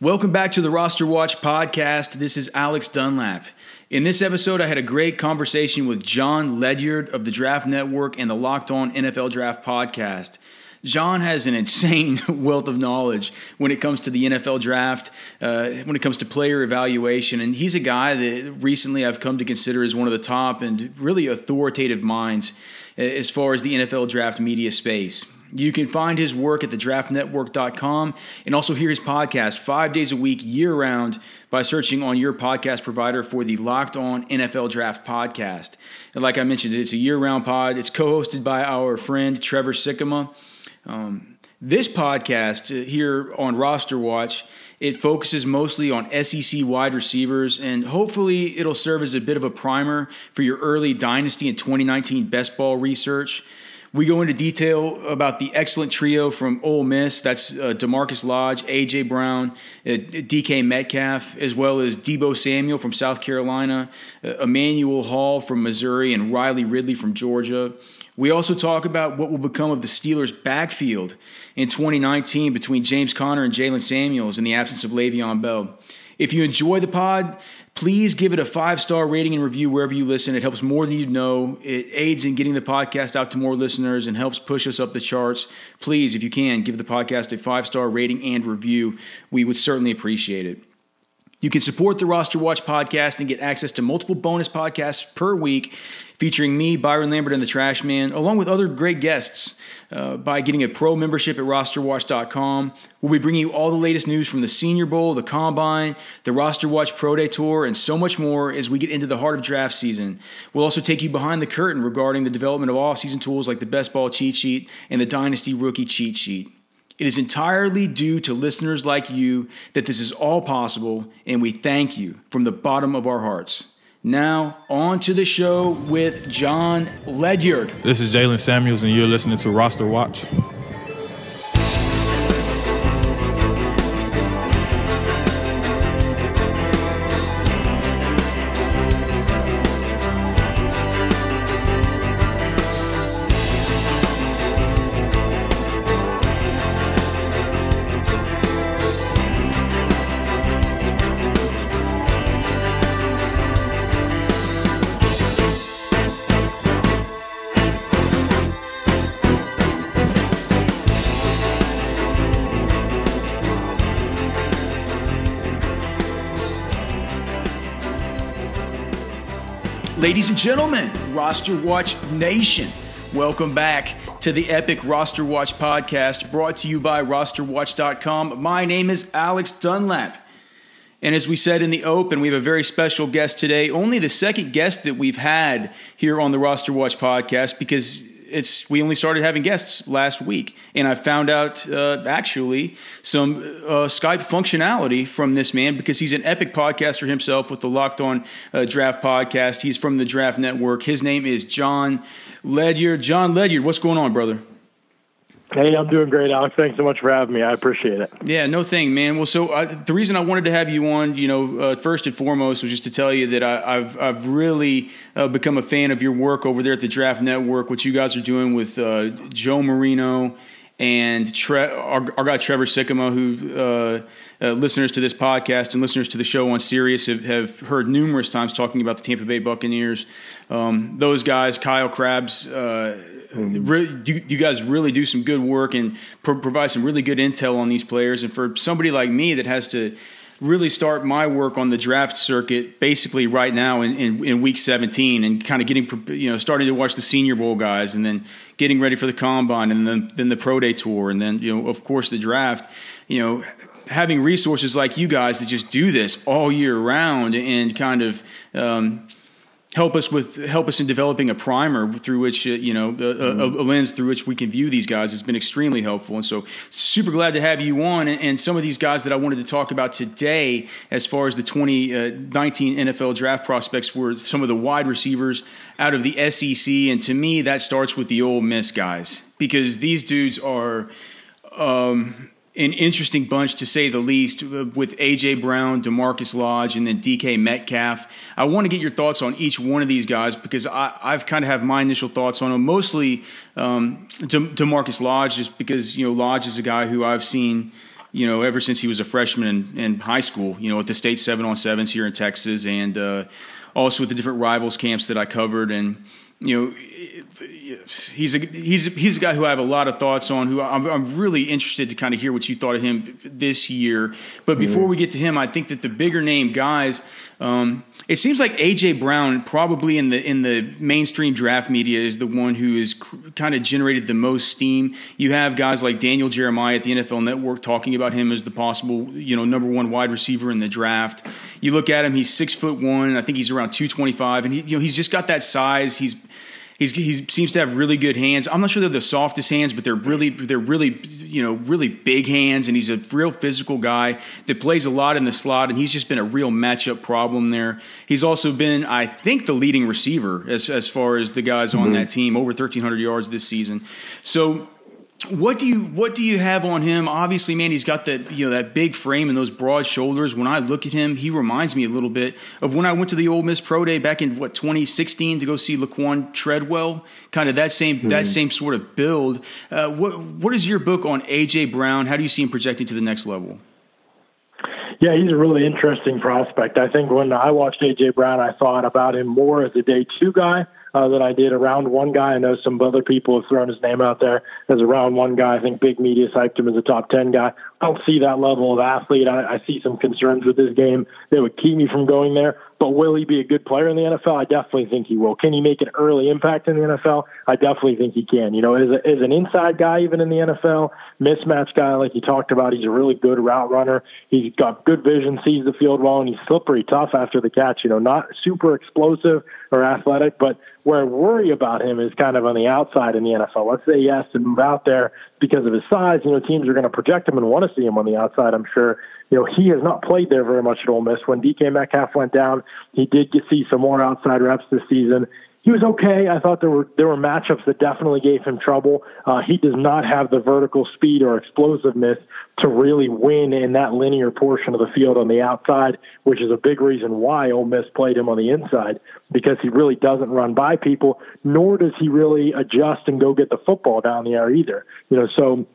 Welcome back to the Roster Watch podcast. This is Alex Dunlap. In this episode, I had a great conversation with Jon Ledyard of the Draft Network and the Locked On NFL Draft podcast. Jon has an insane wealth of knowledge when it comes to the NFL draft, uh, when it comes to player evaluation. And he's a guy that recently I've come to consider as one of the top and really authoritative minds uh, as far as the NFL draft media space. You can find his work at thedraftnetwork.com and also hear his podcast five days a week, year round, by searching on your podcast provider for the Locked On NFL Draft Podcast. And like I mentioned, it's a year round pod. It's co hosted by our friend Trevor Sikkema. Um, this podcast uh, here on Roster Watch. It focuses mostly on SEC wide receivers, and hopefully, it'll serve as a bit of a primer for your early Dynasty and 2019 best ball research. We go into detail about the excellent trio from Ole Miss. That's uh, DaMarkus Lodge, A.J. Brown, uh, DK Metcalf, as well as Deebo Samuel from South Carolina, uh, Emmanuel Hall from Missouri, and Riley Ridley from Georgia. We also talk about what will become of the Steelers' backfield in 2019 between James Conner and Jaylen Samuels in the absence of Le'Veon Bell. If you enjoy the pod, Please give it a five star rating and review wherever you listen. It helps more than you know. It aids in getting the podcast out to more listeners and helps push us up the charts. Please, if you can, give the podcast a five star rating and review. We would certainly appreciate it. You can support the Roster Watch podcast and get access to multiple bonus podcasts per week featuring me, Byron Lambert, and the Trash Man, along with other great guests uh, by getting a pro membership at rosterwatch.com. We'll be bringing you all the latest news from the Senior Bowl, the Combine, the Roster Watch Pro Day Tour, and so much more as we get into the heart of draft season. We'll also take you behind the curtain regarding the development of off-season tools like the Best Ball Cheat Sheet and the Dynasty Rookie Cheat Sheet. It is entirely due to listeners like you that this is all possible, and we thank you from the bottom of our hearts. Now, on to the show with Jon Ledyard. This is Jaylen Samuels, and you're listening to Roster Watch. Ladies and gentlemen, Roster Watch Nation, welcome back to the Epic Roster Watch podcast brought to you by rosterwatch.com. My name is Alex Dunlap. And as we said in the open, we have a very special guest today, only the second guest that we've had here on the Roster Watch podcast because it's we only started having guests last week, and I found out uh, actually some uh, Skype functionality from this man because he's an epic podcaster himself with the Locked On uh, Draft podcast. He's from the Draft Network. His name is Jon Ledyard. Jon Ledyard, what's going on, brother? Hey, I'm doing great, Alex. Thanks so much for having me. I appreciate it. Yeah, no thing, man. Well, so uh, the reason I wanted to have you on, you know, uh, first and foremost was just to tell you that I, have I've really uh, become a fan of your work over there at the Draft Network. What you guys are doing with uh, Joe Marino and Tre- our, our, guy Trevor Sikkema, who uh, uh, listeners to this podcast and listeners to the show on Sirius have, have heard numerous times talking about the Tampa Bay Buccaneers. Um, those guys, Kyle Do, you guys really do some good work and pro- provide some really good intel on these players. And for somebody like me that has to really start my work on the draft circuit basically right now in, in, in, week 17 and kind of getting you know starting to watch the senior bowl guys and then getting ready for the combine and then then the pro day tour and then you know of course the draft you know having resources like you guys that just do this all year round and kind of um, help us with help us in developing a primer through which uh, you know a, mm-hmm. a, a, lens through which we can view these guys has been extremely helpful. And so super glad to have you on. And, and some of these guys that I wanted to talk about today as far as the 2019 uh, NFL draft prospects were some of the wide receivers out of the SEC and to me that starts with the Ole Miss guys because these dudes are um, an interesting bunch to say the least with AJ Brown, DaMarkus Lodge, and then DK Metcalf. I want to get your thoughts on each one of these guys because I, have kind of have my initial thoughts on them. Mostly um, De- DaMarkus Lodge, just because you know Lodge is a guy who I've seen you know, ever since he was a freshman in, in high school, you know, at the state seven on sevens here in Texas and uh, also with the different rivals camps that I covered. And, you know, he's a he's a, he's a guy who I have a lot of thoughts on. Who I'm, I'm really interested to kind of hear what you thought of him this year. But before mm-hmm. we get to him, I think that the bigger name guys, um, it seems like AJ Brown probably in the in the mainstream draft media is the one who has kind of generated the most steam. You have guys like Daniel Jeremiah at the NFL Network talking about him as the possible you know number one wide receiver in the draft. You look at him; he's six foot one. I think he's around two twenty five, and he you know he's just got that size. He's He's, he seems to have really good hands. I'm not sure they're the softest hands, but they're really they're really you know really big hands, and he's a real physical guy that plays a lot in the slot, and he's just been a real matchup problem there. He's also been, I think, the leading receiver as as far as the guys mm-hmm. on that team, over 1,300 yards this season. So what do you what do you have on him? Obviously, man, he's got that you know that big frame and those broad shoulders. When I look at him, he reminds me a little bit of when I went to the Ole Miss Pro Day back in what 2016 to go see Laquon Treadwell. Kind of that same mm-hmm. that same sort of build. Uh, what what is your book on AJ Brown? How do you see him projecting to the next level? Yeah, he's a really interesting prospect. I think when I watched AJ Brown, I thought about him more as a day two guy uh, that I did. A round one guy. I know some other people have thrown his name out there as a round one guy. I think big media hyped him as a top 10 guy. I don't see that level of athlete. I, I see some concerns with his game that would keep me from going there. But will he be a good player in the NFL? I definitely think he will. Can he make an early impact in the NFL? I definitely think he can. You know, as, a, as an inside guy, even in the NFL, mismatch guy like you talked about, he's a really good route runner. He's got good vision, sees the field well, and he's slippery tough after the catch. You know, not super explosive or athletic, but where I worry about him is kind of on the outside in the NFL. Let's say he has to move out there because of his size. You know, teams are going to project him and want to see him on the outside, I'm sure you know, he has not played there very much at Ole Miss. When DK Metcalf went down, he did get see some more outside reps this season. He was okay. I thought there were there were matchups that definitely gave him trouble. Uh, he does not have the vertical speed or explosiveness to really win in that linear portion of the field on the outside, which is a big reason why Ole Miss played him on the inside because he really doesn't run by people, nor does he really adjust and go get the football down the air either. You know, so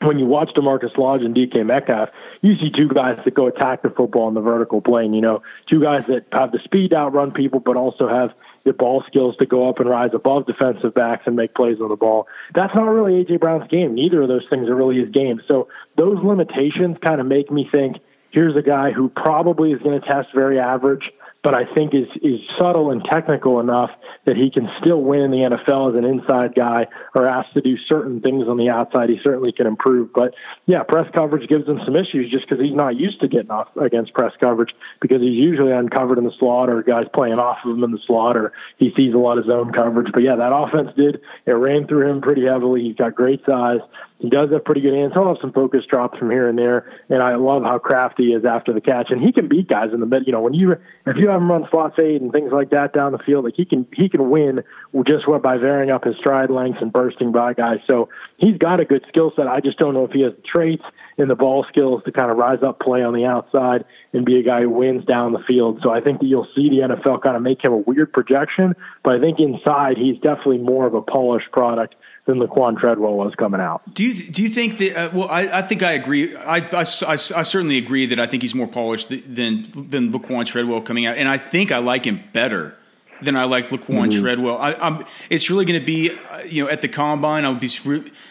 when you watch DaMarkus Lodge and DK Metcalf, you see two guys that go attack the football in the vertical plane. You know, two guys that have the speed to outrun people, but also have the ball skills to go up and rise above defensive backs and make plays on the ball. That's not really AJ Brown's game. Neither of those things are really his game. So those limitations kind of make me think here's a guy who probably is going to test very average but I think is is subtle and technical enough that he can still win in the NFL as an inside guy or asked to do certain things on the outside. He certainly can improve. But yeah, press coverage gives him some issues just because he's not used to getting off against press coverage because he's usually uncovered in the slot or guys playing off of him in the slot or he sees a lot of zone coverage. But yeah, that offense did it ran through him pretty heavily. He's got great size. He does have pretty good hands. He'll have some focus drops from here and there, and I love how crafty he is after the catch. And he can beat guys in the mid. You know, when you if you have him run slot fade and things like that down the field, like he can he can win just what by varying up his stride lengths and bursting by guys. So he's got a good skill set. I just don't know if he has the traits and the ball skills to kind of rise up play on the outside and be a guy who wins down the field. So I think that you'll see the NFL kind of make him a weird projection, but I think inside he's definitely more of a polished product than Laquon Treadwell was coming out. Do you do you think that? Uh, well, I, I think I agree. I, I, I, I, certainly agree that I think he's more polished than than Laquon Treadwell coming out, and I think I like him better than I like Laquon mm-hmm. Treadwell. I, am It's really going to be, uh, you know, at the combine. I'll be,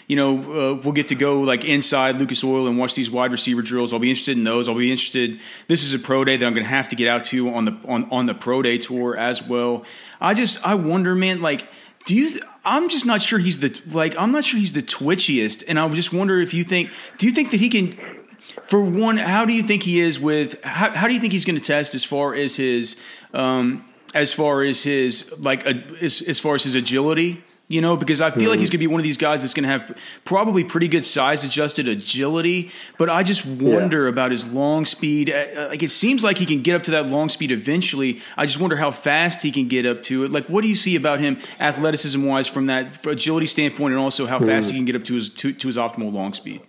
you know, uh, we'll get to go like inside Lucas Oil and watch these wide receiver drills. I'll be interested in those. I'll be interested. This is a pro day that I'm going to have to get out to on the on on the pro day tour as well. I just I wonder, man, like do you? I'm just not sure he's the like. I'm not sure he's the twitchiest, and I just wonder if you think. Do you think that he can? For one, how do you think he is with? How, how do you think he's going to test as far as his, um, as far as his like, a, as, as far as his agility? You know, because I feel mm-hmm. like he's going to be one of these guys that's going to have probably pretty good size adjusted agility, but I just wonder yeah. about his long speed. Uh, uh, like it seems like he can get up to that long speed eventually. I just wonder how fast he can get up to it. Like, what do you see about him athleticism wise from that agility standpoint, and also how mm-hmm. fast he can get up to his to, to his optimal long speed?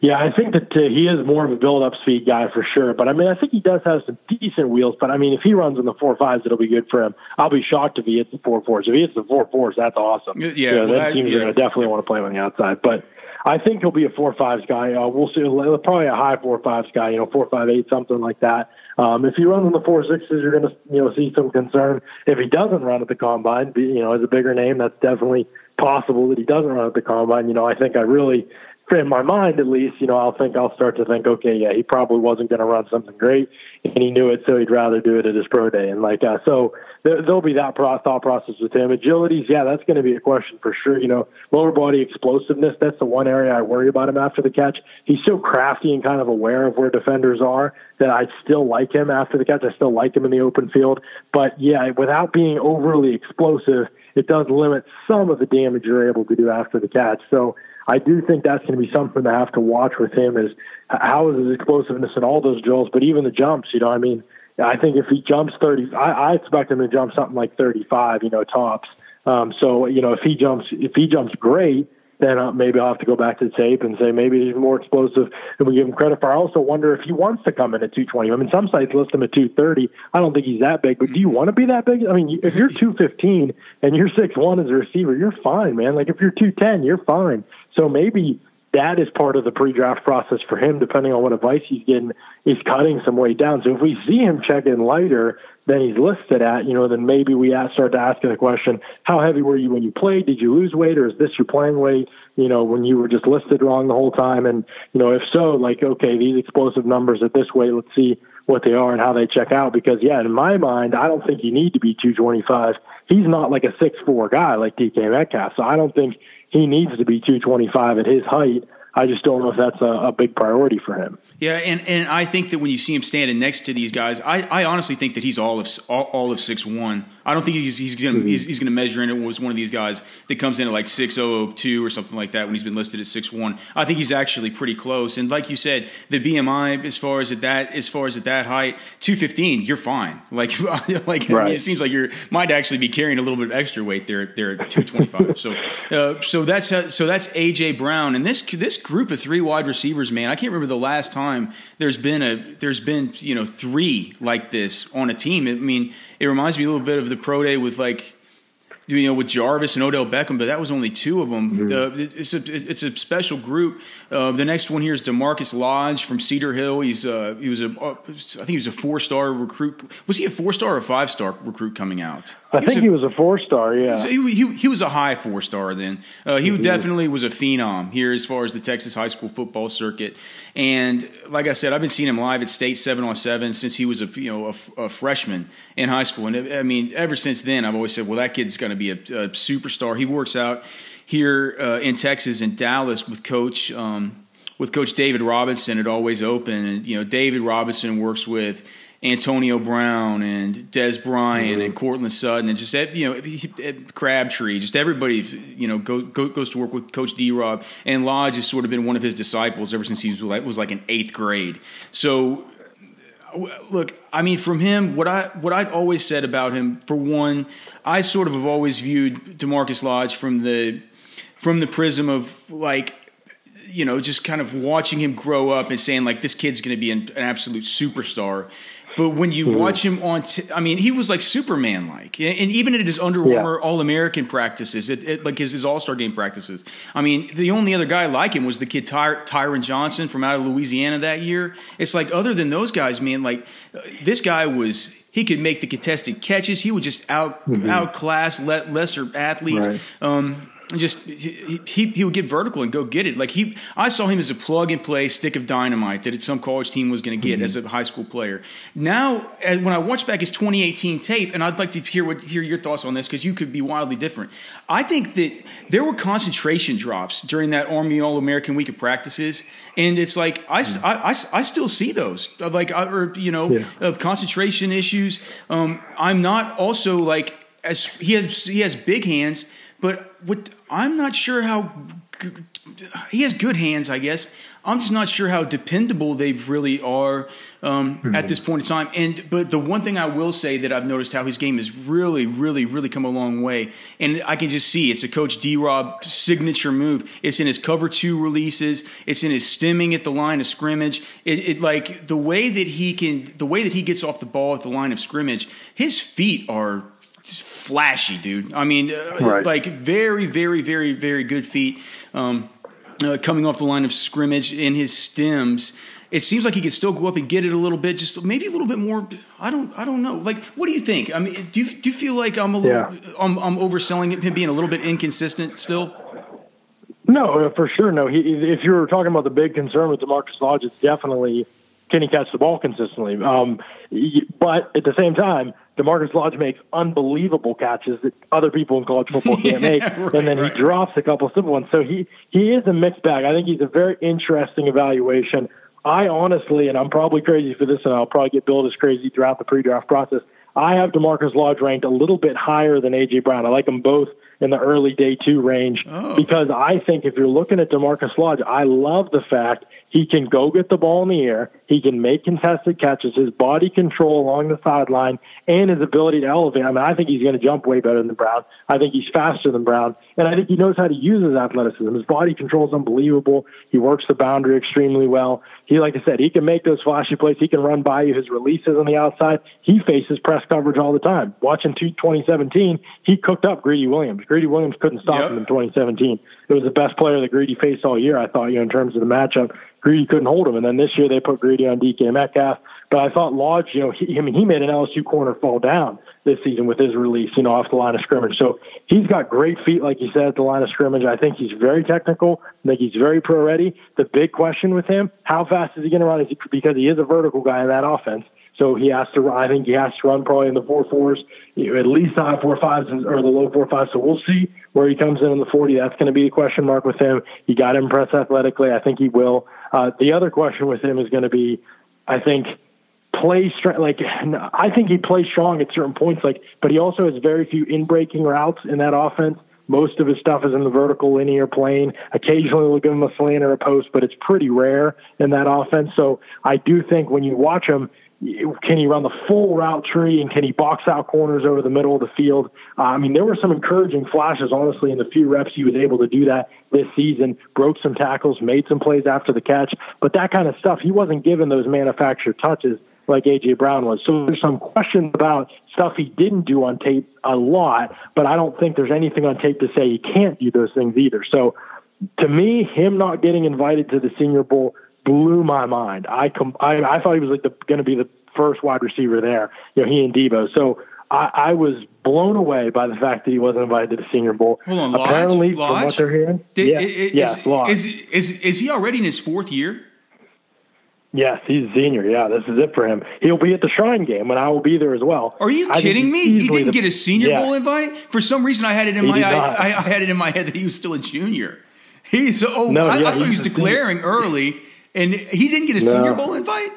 Yeah, I think that uh, he is more of a build-up speed guy for sure. But I mean, I think he does have some decent wheels. But I mean, if he runs in the four fives, it'll be good for him. I'll be shocked if he hits the four fours. If he hits the four fours, that's awesome. Yeah, you know, well, that teams yeah. are going to definitely want to play him on the outside. But I think he'll be a four fives guy. Uh, we'll see, probably a high four fives guy. You know, four five eight, something like that. Um, if he runs in the four sixes, you're going to you know see some concern. If he doesn't run at the combine, you know, as a bigger name, that's definitely possible that he doesn't run at the combine. You know, I think I really in my mind at least, you know, I'll think I'll start to think, okay, yeah, he probably wasn't going to run something great, and he knew it, so he'd rather do it at his pro day. And like, uh, so there, there'll be that pro- thought process with him. Agilities, yeah, that's going to be a question for sure. You know, lower body explosiveness, that's the one area I worry about him after the catch. He's so crafty and kind of aware of where defenders are that I still like him after the catch. I still like him in the open field, but yeah, without being overly explosive, it does limit some of the damage you're able to do after the catch. So I do think that's going to be something to have to watch with him is how is his explosiveness in all those drills, but even the jumps, you know, I mean, I think if he jumps 30, I, I expect him to jump something like 35, you know, tops. Um, so, you know, if he jumps, if he jumps great, then uh, maybe I'll have to go back to the tape and say maybe he's more explosive than we give him credit for. I also wonder if he wants to come in at 220. I mean, some sites list him at 230. I don't think he's that big, but do you want to be that big? I mean, if you're 215 and you're 6'1 as a receiver, you're fine, man. Like if you're 210, you're fine. So maybe that is part of the pre-draft process for him, depending on what advice he's getting, is cutting some weight down. So if we see him check in lighter than he's listed at, you know, then maybe we start to ask the question, how heavy were you when you played? Did you lose weight or is this your playing weight, you know, when you were just listed wrong the whole time? And, you know, if so, like, okay, these explosive numbers at this weight, let's see what they are and how they check out. Because, yeah, in my mind, I don't think you need to be 225. He's not like a six four guy like DK Metcalf. So I don't think – he needs to be 225 at his height. I just don't know if that's a, a, big priority for him. Yeah, and, and I think that when you see him standing next to these guys, I, I honestly think that he's all of all, all of six one. I don't think he's he's gonna mm-hmm. he's, he's, gonna measure in it was one of these guys that comes in at like six oh two or something like that when he's been listed at six one. I think he's actually pretty close. And like you said, the BMI as far as at that as far as at that height, two fifteen, you're fine. Like like right. I mean, it seems like you might actually be carrying a little bit of extra weight there there at two twenty five. so uh, so that's uh, so that's AJ Brown and this this group of three wide receivers, man. I can't remember the last time there's been a there's been you know three like this on a team. I mean, it reminds me a little bit of the pro day with like you know, with Jarvis and Odell Beckham, but that was only two of them. Mm-hmm. Uh, it's a it's a special group. Uh, the next one here is DaMarkus Lodge from Cedar Hill. He's uh, he was a uh, I think he was a four star recruit. Was he a four star or five star recruit coming out? I he think a, he was a four star. Yeah, he, he, he, was a high four star then. Uh, he mm-hmm. definitely was a phenom here as far as the Texas high school football circuit. And like I said, I've been seeing him live at State seven on seven since he was a you know a, a freshman in high school. And I mean, ever since then, I've always said, well, that kid's going to be a, a, superstar. He works out here uh, in Texas in Dallas with Coach um, with Coach David Robinson at Always Open, and you know David Robinson works with Antonio Brown and Dez Bryant mm-hmm. and Courtland Sutton and just you know Crabtree, just everybody you know go, go, goes to work with Coach D. Rob and Lodge has sort of been one of his disciples ever since he was like, was like in eighth grade. So look, I mean, from him, what I what I'd always said about him, for one, I sort of have always viewed DaMarkus Lodge from the from the prism of like you know just kind of watching him grow up and saying like this kid's going to be an, an, absolute superstar but when you mm-hmm. watch him on, t- I mean, he was like Superman like. And even at his Under Armour yeah. All American practices, it, it, like his, his All Star game practices, I mean, the only other guy like him was the kid Ty- Tyron Johnson from out of Louisiana that year. It's like, other than those guys, man, like uh, this guy was. He could make the contested catches. He would just out mm-hmm. outclass le- lesser athletes. Right. Um, just he, he, he would get vertical and go get it. Like he, I saw him as a plug and play stick of dynamite that some college team was going to get mm-hmm. as a high school player. Now, when I watch back his 2018 tape, and I'd like to hear what hear your thoughts on this because you could be wildly different. I think that there were concentration drops during that Army All American Week of practices, and it's like I, mm-hmm. I, I, I, still see those like or you know yeah. uh, concentration issues. Um, I'm not also like as he has he has big hands but what I'm not sure how he has good hands, I guess. I'm just not sure how dependable they really are um, mm-hmm. at this point in time. And but the one thing I will say that I've noticed how his game has really, really, really come a long way, and I can just see it's a Coach D. Rob signature move. It's in his cover two releases. It's in his stemming at the line of scrimmage. It, it like the way that he can, the way that he gets off the ball at the line of scrimmage. His feet are flashy, dude. I mean, uh, right. like very, very, very, very good feet. Um, uh, coming off the line of scrimmage in his stems. It seems like he could still go up and get it a little bit, just maybe a little bit more. I don't, I don't know. Like, what do you think? I mean, do you, do you feel like I'm a little, Yeah. I'm, I'm overselling him being a little bit inconsistent still? No, uh, for sure. No, he, if you were talking about the big concern with DaMarkus Lodge, it's definitely can he catch the ball consistently. Um, but at the same time, DaMarkus Lodge makes unbelievable catches that other people in college football can't make, right, and then right. he drops a couple simple ones. So he he is a mixed bag. I think he's a very interesting evaluation. I honestly, and I'm probably crazy for this, and I'll probably get billed as crazy throughout the pre-draft process. I have DaMarkus Lodge ranked a little bit higher than AJ Brown. I like them both in the early day two range Oh. because I think if you're looking at DaMarkus Lodge, I love the fact he can go get the ball in the air, he can make contested catches, his body control along the sideline, and his ability to elevate. I mean, I think he's going to jump way better than Brown. I think he's faster than Brown, and I think he knows how to use his athleticism. His body control is unbelievable. He works the boundary extremely well. He, like I said, he can make those flashy plays. He can run by you. His releases on the outside. He faces press coverage all the time. Watching two- 2017, he cooked up Greedy Williams. Greedy Williams couldn't stop Yep. him in 2017. It was the best player that Greedy faced all year. I thought, you know, in terms of the matchup, Greedy couldn't hold him. And then this year they put Greedy on DK Metcalf. But I thought Lodge, you know, he, I mean, he made an LSU corner fall down this season with his release, you know, off the line of scrimmage. So he's got great feet, like you said, at the line of scrimmage. I think he's very technical. I think he's very pro ready. The big question with him, how fast is he going to run? Is he, because he is a vertical guy in that offense. So he has to. I think he has to run probably in the four fours, you know, at least high four fives or the low four fives. So we'll see where he comes in in the forty. That's going to be a question mark with him. He got to impress athletically. I think he will. Uh, the other question with him is going to be, I think, play strong. Like I think he plays strong at certain points. Like, but he also has very few in breaking routes in that offense. Most of his stuff is in the vertical linear plane. Occasionally we'll give him a slant or a post, but it's pretty rare in that offense. So I do think when you watch him, can he run the full route tree and can he box out corners over the middle of the field? Uh, I mean, there were some encouraging flashes, honestly, in the few reps he was able to do that this season. Broke some tackles, made some plays after the catch, but that kind of stuff, he wasn't given those manufactured touches like AJ Brown was. So there's some questions about stuff he didn't do on tape a lot, but I don't think there's anything on tape to say he can't do those things either. So to me, him not getting invited to the Senior Bowl blew my mind. I com- I, I thought he was like going to be the first wide receiver there. You know, he and Deebo. So I, I was blown away by the fact that he wasn't invited to the Senior Bowl. Hold on, Lodge? Apparently, from what they're hearing, Did, yeah, is, yes, Lodge. is, is, is he already in his fourth year? Yes, he's a senior. Yeah, this is it for him. He'll be at the Shrine game, and I will be there as well. Are you I kidding me? He didn't the- get a Senior Yeah. Bowl invite. For some reason, I had it in He my I. I, had it in my head that he was still a junior. He's oh, No, I, yeah, I thought he was declaring early, and he didn't get a No. Senior Bowl invite.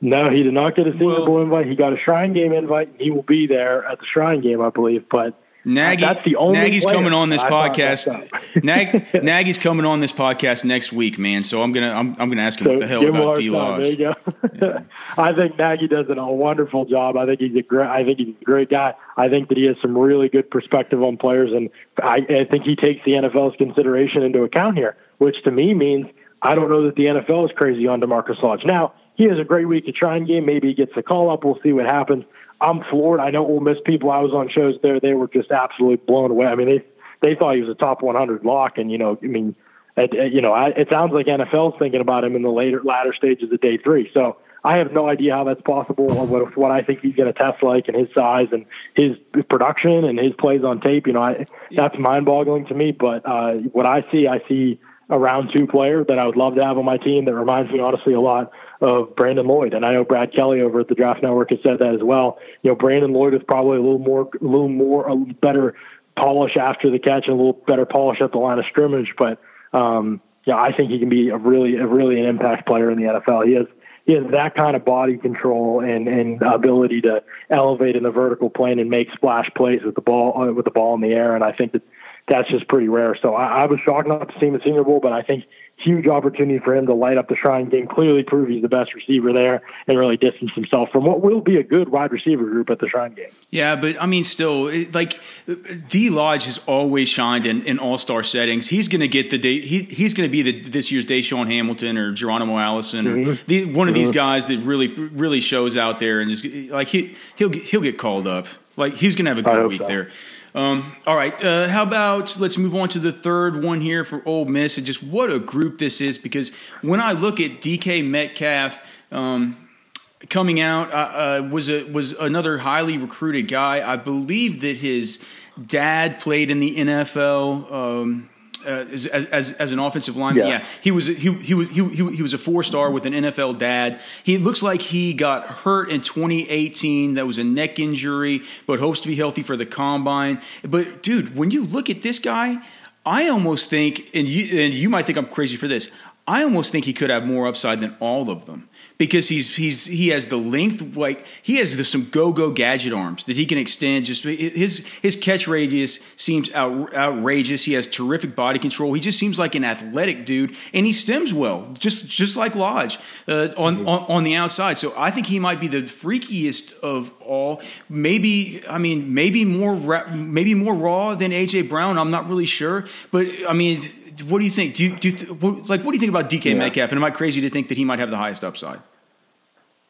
No, he did not get a Senior Well- Bowl invite. He got a Shrine game invite. And he will be there at the Shrine game, I believe. But Nagy, that's the only Nagy's coming on this podcast. Nag, Nagy's coming on this podcast next week, man. So I'm gonna I'm, I'm gonna ask him So what the hell a about D time. There you Lodge. go. I think Nagy does a wonderful job. I think he's a great. I think he's a great guy. I think that he has some really good perspective on players, and I, I think he takes the NFL's consideration into account here, which to me means I don't know that the NFL is crazy on DaMarkus Lodge. Now he has a great week at Shrine Game. Maybe he gets the call up. We'll see what happens. I'm floored. I know Ole Miss people. I was on shows there. They were just absolutely blown away. I mean, they they thought he was a top 100 lock, and you know, I mean, it, it- you know, I, it sounds like NFL's thinking about him in the later latter stages of day three. So I have no idea how that's possible or what what I think he's going to test like and his size and his production and his plays on tape. You know, I, that's mind boggling to me. But uh, what I see, I see a round two player that I would love to have on my team that reminds me honestly a lot of Brandon Lloyd. And I know Brad Kelly over at the Draft Network has said that as well. You know, Brandon Lloyd is probably a little more, a little more, a better polish after the catch and a little better polish at the line of scrimmage. But um, yeah, I think he can be a really, a really an impact player in the NFL. He has he has that kind of body control and and ability to elevate in the vertical plane and make splash plays with the ball uh, with the ball in the air. And I think that that's just pretty rare. So I, I was shocked not to see him at Senior Bowl, but I think huge opportunity for him to light up the Shrine game. Clearly prove he's the best receiver there and really distance himself from what will be a good wide receiver group at the Shrine game. Yeah, but I mean, still, like D Lodge has always shined in, in all star settings. He's going to get the day. He, he's going to be the this year's DaeSean Hamilton or Geronimo Allison or Mm-hmm. the, one of these guys that really really shows out there and just like he he'll get- he'll get called up. Like he's going to have a good week so. there. Um, all right. Uh, how about let's move on to the third one here for Ole Miss and just what a group this is because when I look at DK Metcalf. Um, coming out uh, uh, was a was another highly recruited guy. I believe that his dad played in the NFL. Um, uh, as, as, as an offensive lineman. Yeah. yeah, he was he, he was he, he was a four star with an NFL dad. He looks like he got hurt in 2018. That was a neck injury, but hopes to be healthy for the combine. But dude, when you look at this guy, I almost think, and you and you might think I'm crazy for this. I almost think he could have more upside than all of them because he's he's he has the length like he has the, some go go gadget arms that he can extend. Just his his catch radius seems out, outrageous. He has terrific body control. He just seems like an athletic dude, and he stems well, just just like Lodge uh, on, mm-hmm. on on the outside. So I think he might be the freakiest of all. Maybe I mean maybe more maybe more raw than AJ Brown. I'm not really sure, but I mean what do you think? Do you, do you th- like what do you think about DK yeah. Metcalf? And am I crazy to think that he might have the highest upside?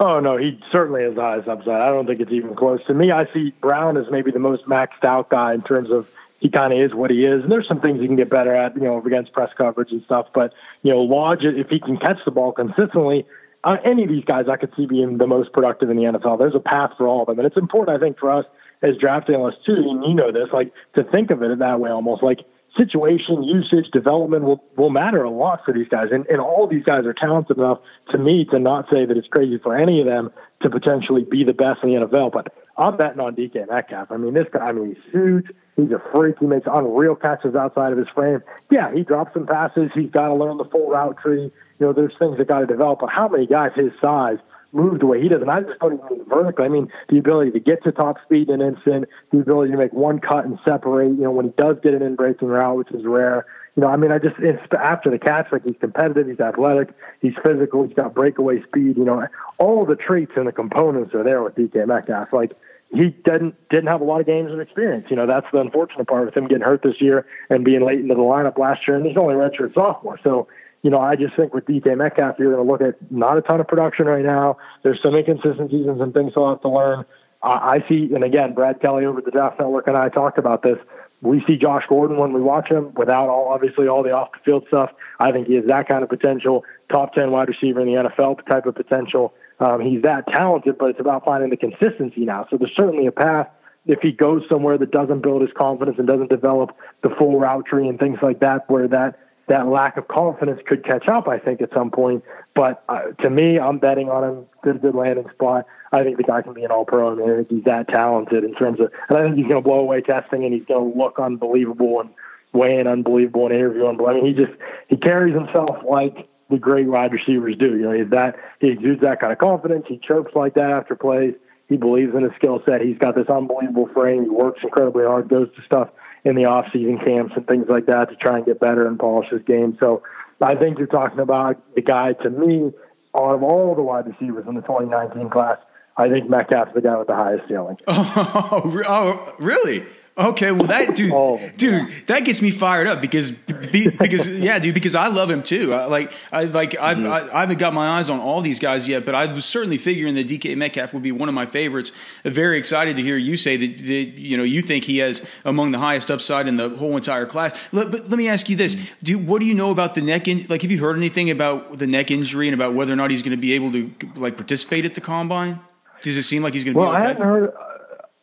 Oh no, he certainly has the highest upside. I don't think it's even close. To me, I see Brown as maybe the most maxed out guy in terms of he kind of is what he is. And there's some things he can get better at, you know, against press coverage and stuff. But you know, Lodge, if he can catch the ball consistently, uh, any of these guys I could see being the most productive in the NFL. There's a path for all of them, and it's important, I think, for us as draft analysts too. And you know this, like to think of it in that way, almost like situation, usage, development will, will matter a lot for these guys. And, and all these guys are talented enough to me to not say that it's crazy for any of them to potentially be the best in the NFL. But I'm betting on DK Metcalf. I mean, this guy, I mean, he's huge. He's a freak. He makes unreal catches outside of his frame. Yeah, he drops some passes. He's got to learn the full route tree. You know, there's things that got to develop. But how many guys his size move the way he does. And I just don't even mean vertically. I mean the ability to get to top speed in an instant, the ability to make one cut and separate. You know, when he does get an in breaking route, which is rare. You know, I mean, I just after the catch, like he's competitive, he's athletic, he's physical, he's got breakaway speed. You know, all the traits and the components are there with DK Metcalf. Like he didn't didn't have a lot of games of experience. You know, that's the unfortunate part with him getting hurt this year and being late into the lineup last year, and he's only redshirt sophomore. So you know, I just think with DK Metcalf, you're going to look at not a ton of production right now. There's some inconsistencies and some things he'll have to learn. I see, and again, Brad Kelly over at the Draft Network and I talked about this. We see Josh Gordon when we watch him without all, obviously all the off the field stuff. I think he has that kind of potential, top 10 wide receiver in the NFL type of potential. Um, he's that talented, but it's about finding the consistency now. So there's certainly a path if he goes somewhere that doesn't build his confidence and doesn't develop the full route tree and things like that, where that that lack of confidence could catch up, I think, at some point. But uh, to me, I'm betting on him. Good, good landing spot. I think the guy can be an all pro. Mean, I think he's that talented in terms of, and I think he's going to blow away testing and he's going to look unbelievable and weigh in unbelievable and interview unbelievable. I mean, he just, he carries himself like the great wide receivers do. You know, he's that, he exudes that kind of confidence. He chirps like that after plays. He believes in his skill set. He's got this unbelievable frame. He works incredibly hard, goes to stuff in the off season camps and things like that to try and get better and polish his game. So I think you're talking about the guy to me out of all the wide receivers in the 2019 class. I think Metcalf's the guy with the highest ceiling. Oh, oh really? Okay, well that dude, oh, dude, that gets me fired up because because yeah, dude, because I love him too. I, like I like mm-hmm. I, I, I haven't got my eyes on all these guys yet, but I was certainly figuring that DK Metcalf would be one of my favorites. Very excited to hear you say that, that you know you think he has among the highest upside in the whole entire class. Let, but let me ask you this: Do what do you know about the neck? In, like, have you heard anything about the neck injury and about whether or not he's going to be able to like participate at the combine? Does it seem like he's going to well, be okay? I haven't heard.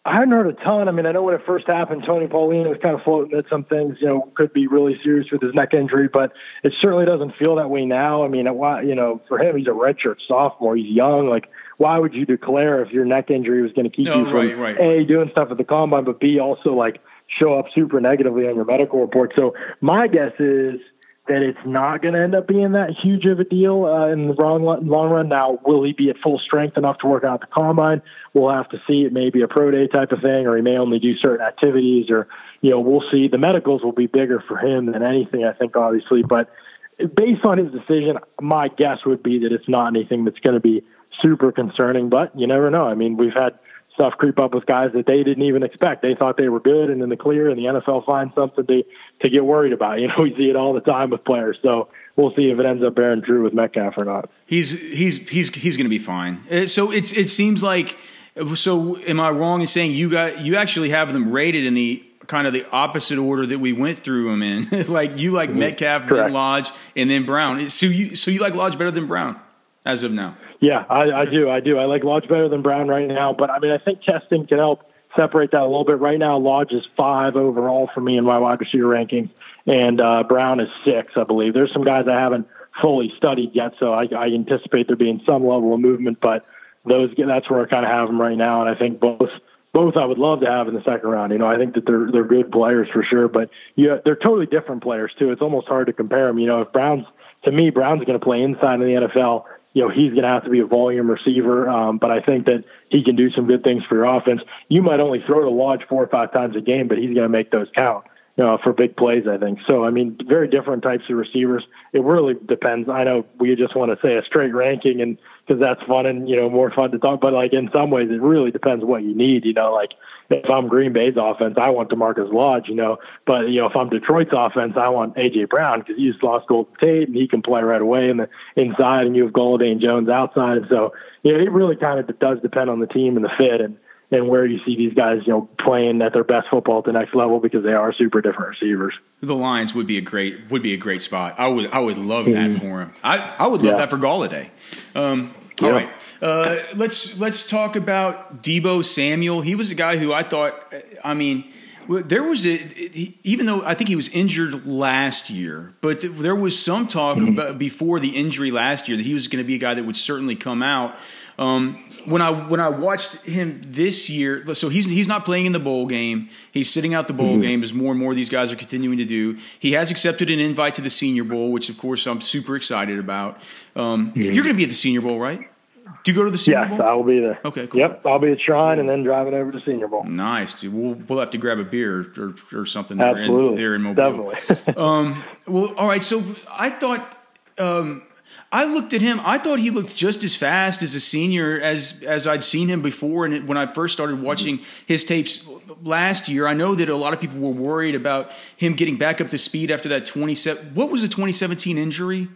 I hadn't heard a ton. I mean, I know when it first happened, Tony Pauline was kind of floating that some things, you know, could be really serious with his neck injury, but it certainly doesn't feel that way now. I mean, why, you know, for him, he's a redshirt sophomore. He's young. Like, why would you declare if your neck injury was going to keep no, you from right, right. a doing stuff at the combine, but b also like show up super negatively on your medical report? So my guess is that it's not going to end up being that huge of a deal uh, in the long, long run. Now, will he be at full strength enough to work out the combine? We'll have to see. It may be a pro day type of thing, or he may only do certain activities, or you know, we'll see. The medicals will be bigger for him than anything, I think, obviously. But based on his decision, my guess would be that it's not anything that's going to be super concerning. But you never know. I mean, we've had stuff creep up with guys that they didn't even expect. They thought they were good and in the clear, and the NFL finds something to to get worried about. You know, we see it all the time with players. So we'll see if it ends up bearing true with Metcalf or not. He's he's he's he's going to be fine. Uh, so it's it seems like. So am I wrong in saying you got you actually have them rated in the kind of the opposite order that we went through them in. like you like mm-hmm. Metcalf, Correct. then Lodge, and then Brown. So you so you like Lodge better than Brown as of now? Yeah, I, I do. I do. I like Lodge better than Brown right now. But I mean, I think testing can help separate that a little bit. Right now, Lodge is five overall for me in my wide receiver rankings, and uh, Brown is six, I believe. There's some guys I haven't fully studied yet, so I, I anticipate there being some level of movement. But those that's where I kind of have them right now, and I think both both I would love to have in the second round. You know, I think that they're they're good players for sure, but yeah, they're totally different players too. It's almost hard to compare them. You know, if Brown's to me, Brown's going to play inside of the NFL. You know, he's going to have to be a volume receiver, um, but I think that he can do some good things for your offense. You might only throw to Lodge four or five times a game, but he's going to make those count you know, for big plays, I think. So, I mean, very different types of receivers. It really depends. I know we just want to say a straight ranking and because that's fun and, you know, more fun to talk, but like in some ways it really depends what you need, you know, like if I'm Green Bay's offense, I want DaMarkus Lodge, you know, but, you know, if I'm Detroit's offense, I want A.J. Brown because you just lost Golden Tate and he can play right away in the inside and you have Golladay and Jones outside. And so, you know, it really kind of does depend on the team and the fit. And, and where you see these guys, you know, playing at their best football at the next level because they are super different receivers. The Lions would be a great would be a great spot. I would I would love that mm-hmm. for him. I I would love yeah. that for Golladay. Um, all right, uh, let's let's talk about Deebo Samuel. He was a guy who I thought. I mean. There was a, even though I think he was injured last year, but there was some talk mm-hmm. about before the injury last year that he was going to be a guy that would certainly come out. Um, when I when I watched him this year, so he's he's not playing in the bowl game. He's sitting out the bowl mm-hmm. game as more and more of these guys are continuing to do. He has accepted an invite to the Senior Bowl, which of course I'm super excited about. Um, mm-hmm. You're going to be at the Senior Bowl, right? Do you go to the Senior yes, Bowl? Yes, I will be there. Okay, cool. Yep, I'll be at Shrine and then driving over to Senior Bowl. Nice, dude. We'll we'll have to grab a beer or, or something Absolutely. there in, there in Mobile. Definitely. um, well, all right. So I thought. Um, I looked at him. I thought he looked just as fast as a senior as as I'd seen him before. And when I first started watching his tapes last year, I know that a lot of people were worried about him getting back up to speed after that twenty seven. What was the twenty seventeen injury?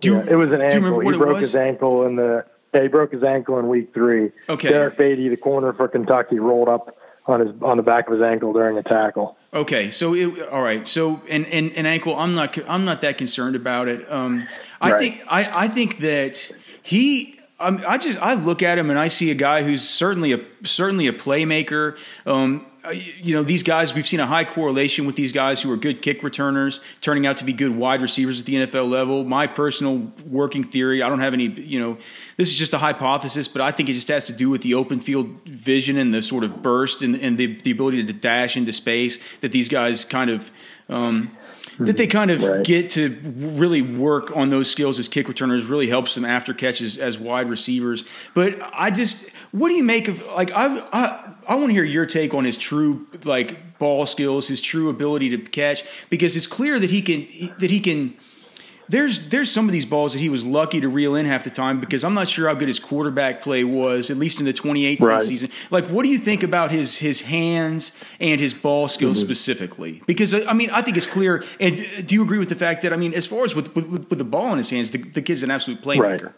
Do yeah, it was an ankle. he broke his ankle in the. Yeah, he broke his ankle in week three. Okay. Derrick Baity, the corner for Kentucky, rolled up on his on the back of his ankle during a tackle. Okay, so it, all right, so and, and and ankle, I'm not I'm not that concerned about it. Um, I right. think I, I think that he. I'm, I just I look at him and I see a guy who's certainly a certainly a playmaker. Um, you know, these guys, we've seen a high correlation with these guys who are good kick returners, turning out to be good wide receivers at the NFL level. My personal working theory, I don't have any, you know, this is just a hypothesis, but I think it just has to do with the open field vision and the sort of burst and, and the, the ability to dash into space that these guys kind of. Um, that they kind of right. get to really work on those skills as kick returners really helps them after catches as wide receivers. But I just, what do you make of like I I, I want to hear your take on his true like ball skills, his true ability to catch because it's clear that he can that he can there's there's some of these balls that he was lucky to reel in half the time because I'm not sure how good his quarterback play was, at least in the 2018 right. season. Like, what do you think about his his hands and his ball skills mm-hmm. specifically? Because I mean, I think it's clear. And do you agree with the fact that I mean, as far as with with, with the ball in his hands, the, the kid's an absolute playmaker. Right.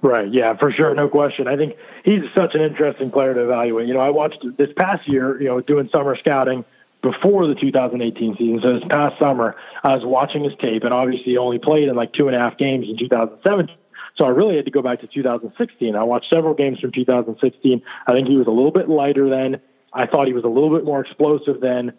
Right. Yeah, for sure. No question. I think he's such an interesting player to evaluate. You know, I watched this past year, you know, doing summer scouting before the 2018 season. So this past summer, I was watching his tape, and obviously he only played in like two and a half games in 2017. So I really had to go back to 2016. I watched several games from 2016. I think he was a little bit lighter then. I thought he was a little bit more explosive then.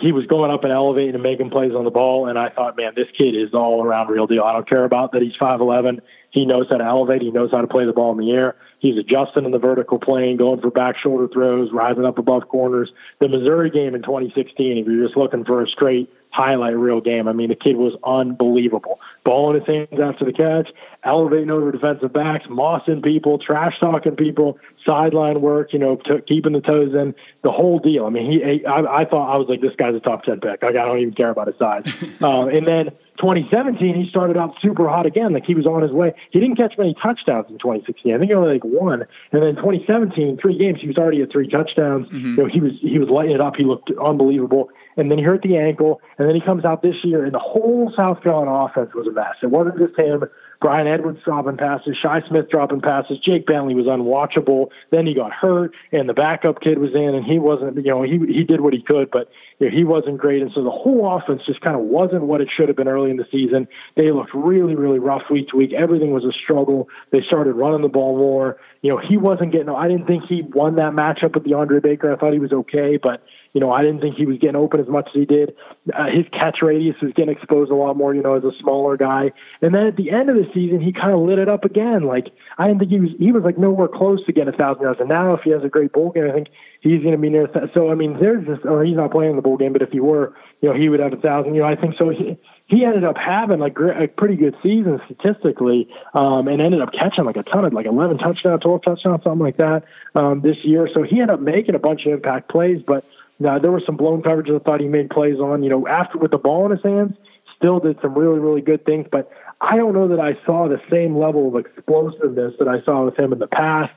He was going up and elevating and making plays on the ball, and I thought, man, this kid is all around real deal. I don't care about that he's 5'11. He knows how to elevate. He knows how to play the ball in the air. He's adjusting in the vertical plane, going for back shoulder throws, rising up above corners. The Missouri game in 2016, if you're just looking for a straight highlight reel game, I mean, the kid was unbelievable. Ball in his hands after the catch, elevating over defensive backs, mossing people, trash talking people, sideline work, you know, t- keeping the toes in, the whole deal. I mean, he, I, I thought I was like, this guy's a top 10 pick. Like, I don't even care about his size. um, and then 2017, he started out super hot again. Like he was on his way. He didn't catch many touchdowns in 2016. I think he only like one. And then 2017, three games, he was already at three touchdowns. Mm-hmm. You know, he was he was lighting it up. He looked unbelievable. And then he hurt the ankle. And then he comes out this year, and the whole South Carolina offense was a mess. It wasn't just him. Bryan Edwards dropping passes, Shi Smith dropping passes. Jake Bentley was unwatchable. Then he got hurt, and the backup kid was in, and he wasn't. You know, he he did what he could, but you know, he wasn't great. And so the whole offense just kind of wasn't what it should have been early in the season. They looked really, really rough week to week. Everything was a struggle. They started running the ball more. You know, he wasn't getting. I didn't think he won that matchup with DeAndre Baker. I thought he was okay, but you know, I didn't think he was getting open as much as he did. Uh, his catch radius was getting exposed a lot more, you know, as a smaller guy. And then at the end of the season, he kind of lit it up again. Like I didn't think he was he was like nowhere close to getting a thousand yards. And now if he has a great bowl game, I think he's going to be near. Th- so I mean, there's just or he's not playing in the bowl game, but if he were, you know, he would have a thousand. You know, I think so. He, he ended up having like a pretty good season statistically, um, and ended up catching like a ton of like 11 touchdowns, 12 touchdowns, something like that um, this year. So he ended up making a bunch of impact plays, but now, there were some blown coverages I thought he made plays on. You know, after with the ball in his hands, still did some really, really good things. But I don't know that I saw the same level of explosiveness that I saw with him in the past.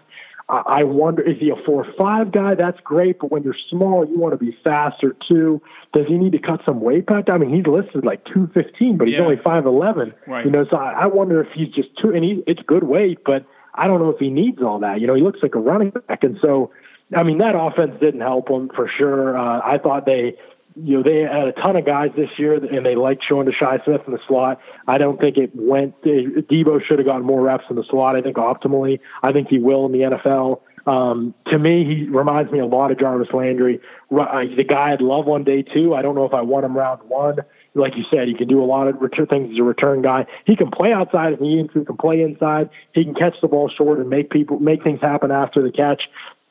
I wonder, is he a four five guy? That's great, but when you're small, you want to be faster too. Does he need to cut some weight back? I mean, he's listed like two fifteen, but he's yeah. only five eleven. Right. You know, so I, I wonder if he's just too. And he, it's good weight, but I don't know if he needs all that. You know, he looks like a running back, and so I mean, that offense didn't help them for sure. Uh, I thought they, you know, they had a ton of guys this year, and they liked showing to Shi Smith in the slot. I don't think it went. Deebo should have gotten more reps in the slot. I think optimally. I think he will in the NFL. Um, to me, he reminds me a lot of Jarvis Landry. The guy I'd love one day too. I don't know if I want him round one. Like you said, he can do a lot of return things as a return guy. He can play outside if he needs to. Can play inside. He can catch the ball short and make people make things happen after the catch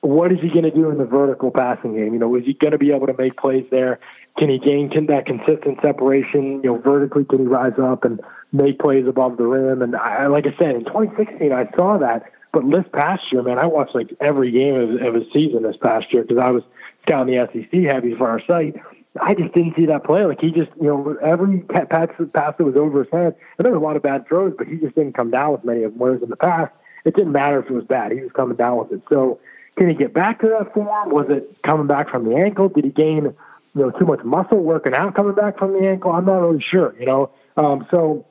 what is he going to do in the vertical passing game? You know, is he going to be able to make plays there? Can he gain can that consistent separation? You know, vertically, can he rise up and make plays above the rim? And I, like I said, in 2016, I saw that. But this past year, man, I watched like every game of, of his season this past year because I was scouting the SEC heavy for our site. I just didn't see that play. Like he just, you know, every pass, pass that was over his head, and there were a lot of bad throws, but he just didn't come down with many of them. Whereas in the past, it didn't matter if it was bad; he was coming down with it. So can he get back to that form? Was it coming back from the ankle? Did he gain, you know, too much muscle working out coming back from the ankle? I'm not really sure, you know. Um, so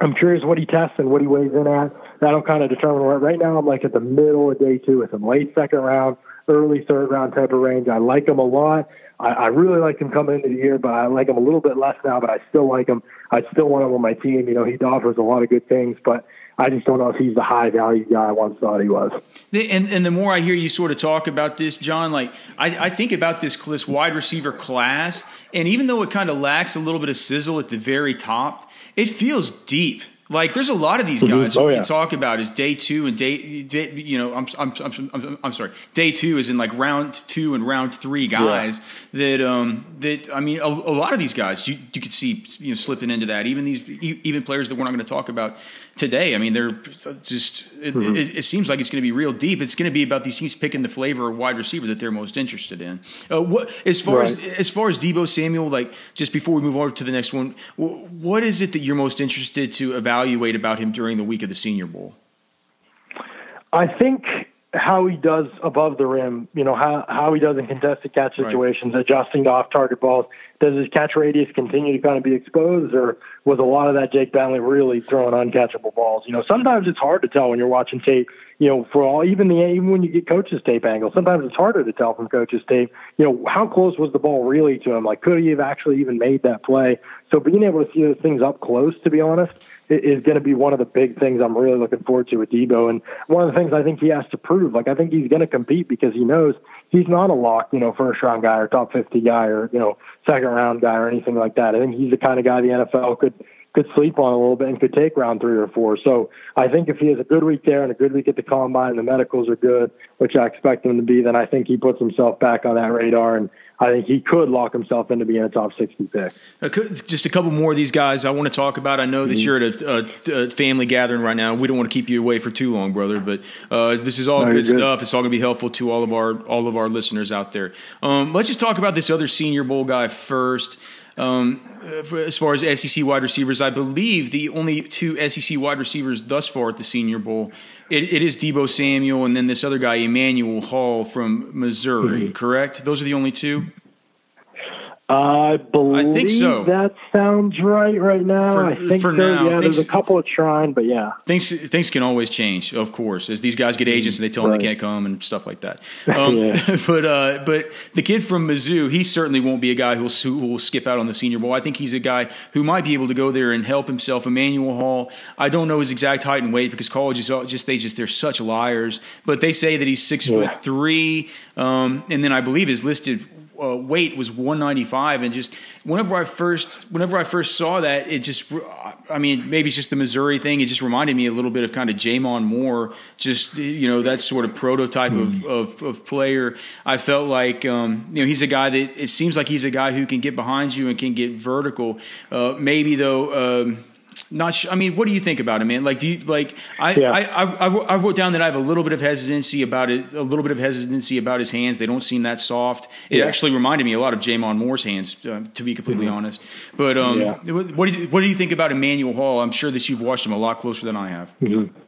I'm curious what he tests and what he weighs in at. That'll kind of determine where. Right now, I'm like at the middle of day two. It's a late second round, early third round type of range. I like him a lot. I, I really like him coming into the year, but I like him a little bit less now. But I still like him. I still want him on my team. You know, he offers a lot of good things, but I just don't know if he's the high value guy I once thought he was. And and the more I hear you sort of talk about this, Jon, like I, I think about this this wide receiver class, and even though it kind of lacks a little bit of sizzle at the very top, it feels deep. Like there's a lot of these guys oh, we yeah. can talk about is day two and day, day you know I'm, I'm, I'm, I'm, I'm sorry day two is in like round two and round three guys yeah. that um that I mean a, a, lot of these guys you you could see you know slipping into that even these even players that we're not going to talk about today I mean they're just it, mm-hmm. it, it seems like it's going to be real deep it's going to be about these teams picking the flavor of wide receiver that they're most interested in uh, what as far right. as as far as Deebo Samuel like just before we move on to the next one what is it that you're most interested to evaluate evaluate about him during the week of the Senior Bowl? I think how he does above the rim, you know, how, how he does in contested catch situations, right. adjusting to off target balls. Does his catch radius continue to kind of be exposed, or was a lot of that Jake Bentley really throwing uncatchable balls? You know, sometimes it's hard to tell when you're watching tape you know, for all even the even when you get coaches tape angles, sometimes it's harder to tell from coaches tape. You know, how close was the ball really to him? Like, could he have actually even made that play? So being able to see those things up close, to be honest, is going to be one of the big things I'm really looking forward to with Deebo. And one of the things I think he has to prove, like I think he's going to compete because he knows he's not a lock, you know, first round guy or top 50 guy or you know second round guy or anything like that. I think he's the kind of guy the NFL could could sleep on a little bit and could take round three or four. So I think if he has a good week there and a good week at the combine, and the medicals are good, which I expect him to be, then I think he puts himself back on that radar and I think he could lock himself into being a top 60 pick. Just a couple more of these guys I want to talk about. I know that mm-hmm. you're at a, a, family gathering right now. We don't want to keep you away for too long, brother, but uh, this is all no, good, good, stuff. It's all going to be helpful to all of our all of our listeners out there. Um, let's just talk about this other Senior Bowl guy first. Um, as far as SEC wide receivers, I believe the only two SEC wide receivers thus far at the Senior Bowl, it, it is Deebo Samuel and then this other guy, Emmanuel Hall from Missouri, mm-hmm. correct? Those are the only two? I believe I think so. that sounds right right now. For, I think so. Now, yeah, things, there's a couple of trying, but yeah, things things can always change, of course, as these guys get agents and they tell right. them they can't come and stuff like that. Um, yeah. But uh, but the kid from Mizzou, he certainly won't be a guy who'll who will skip out on the Senior Bowl. I think he's a guy who might be able to go there and help himself. Emmanuel Hall, I don't know his exact height and weight because colleges just they just they're such liars, but they say that he's six yeah. foot three, um, and then I believe is listed uh, weight was 195 and just whenever I first whenever I first saw that it just I mean maybe it's just the Missouri thing it just reminded me a little bit of kind of J'Mon Moore just you know that sort of prototype of, hmm. of, of player I felt like um, you know he's a guy that it seems like he's a guy who can get behind you and can get vertical uh, maybe though um, not sure. I mean, what do you think about him, man? Like, do you like? I, yeah. I, I, I, wrote down that I have a little bit of hesitancy about it. A little bit of hesitancy about his hands. They don't seem that soft. It yeah. actually reminded me a lot of J'Mon Moore's hands, uh, to be completely mm-hmm. honest. But um, yeah. what do you, what do you think about Emmanuel Hall? I'm sure that you've watched him a lot closer than I have. Mm-hmm.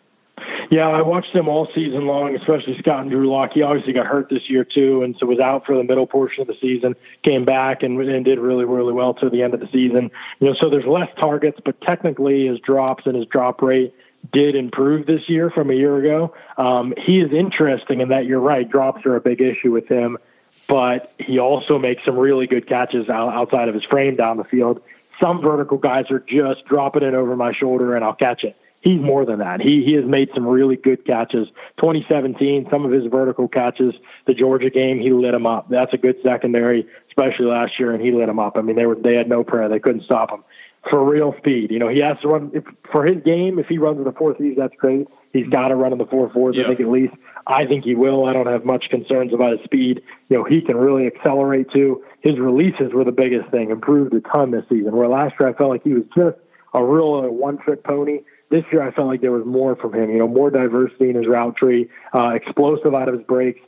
Yeah, I watched him all season long, especially Scott and Drew Lock. He obviously got hurt this year too, and so was out for the middle portion of the season. Came back and, and did really, really well to the end of the season. You know, so there's less targets, but technically his drops and his drop rate did improve this year from a year ago. Um, he is interesting in that you're right. Drops are a big issue with him, but he also makes some really good catches outside of his frame down the field. Some vertical guys are just dropping it over my shoulder and I'll catch it he's more than that. He he has made some really good catches. 2017, some of his vertical catches, the Georgia game, he lit him up. That's a good secondary, especially last year, and he lit him up. I mean, they were they had no prayer. They couldn't stop him for real speed. You know, he has to run if, for his game. If he runs in the four threes, that's great. He's got to run in the four fours. Yep. I think at least. I think he will. I don't have much concerns about his speed. You know, he can really accelerate too. His releases were the biggest thing. Improved a ton this season. Where last year I felt like he was just a real uh, one trick pony this year I felt like there was more from him. You know, more diversity in his route tree, uh, explosive out of his breaks.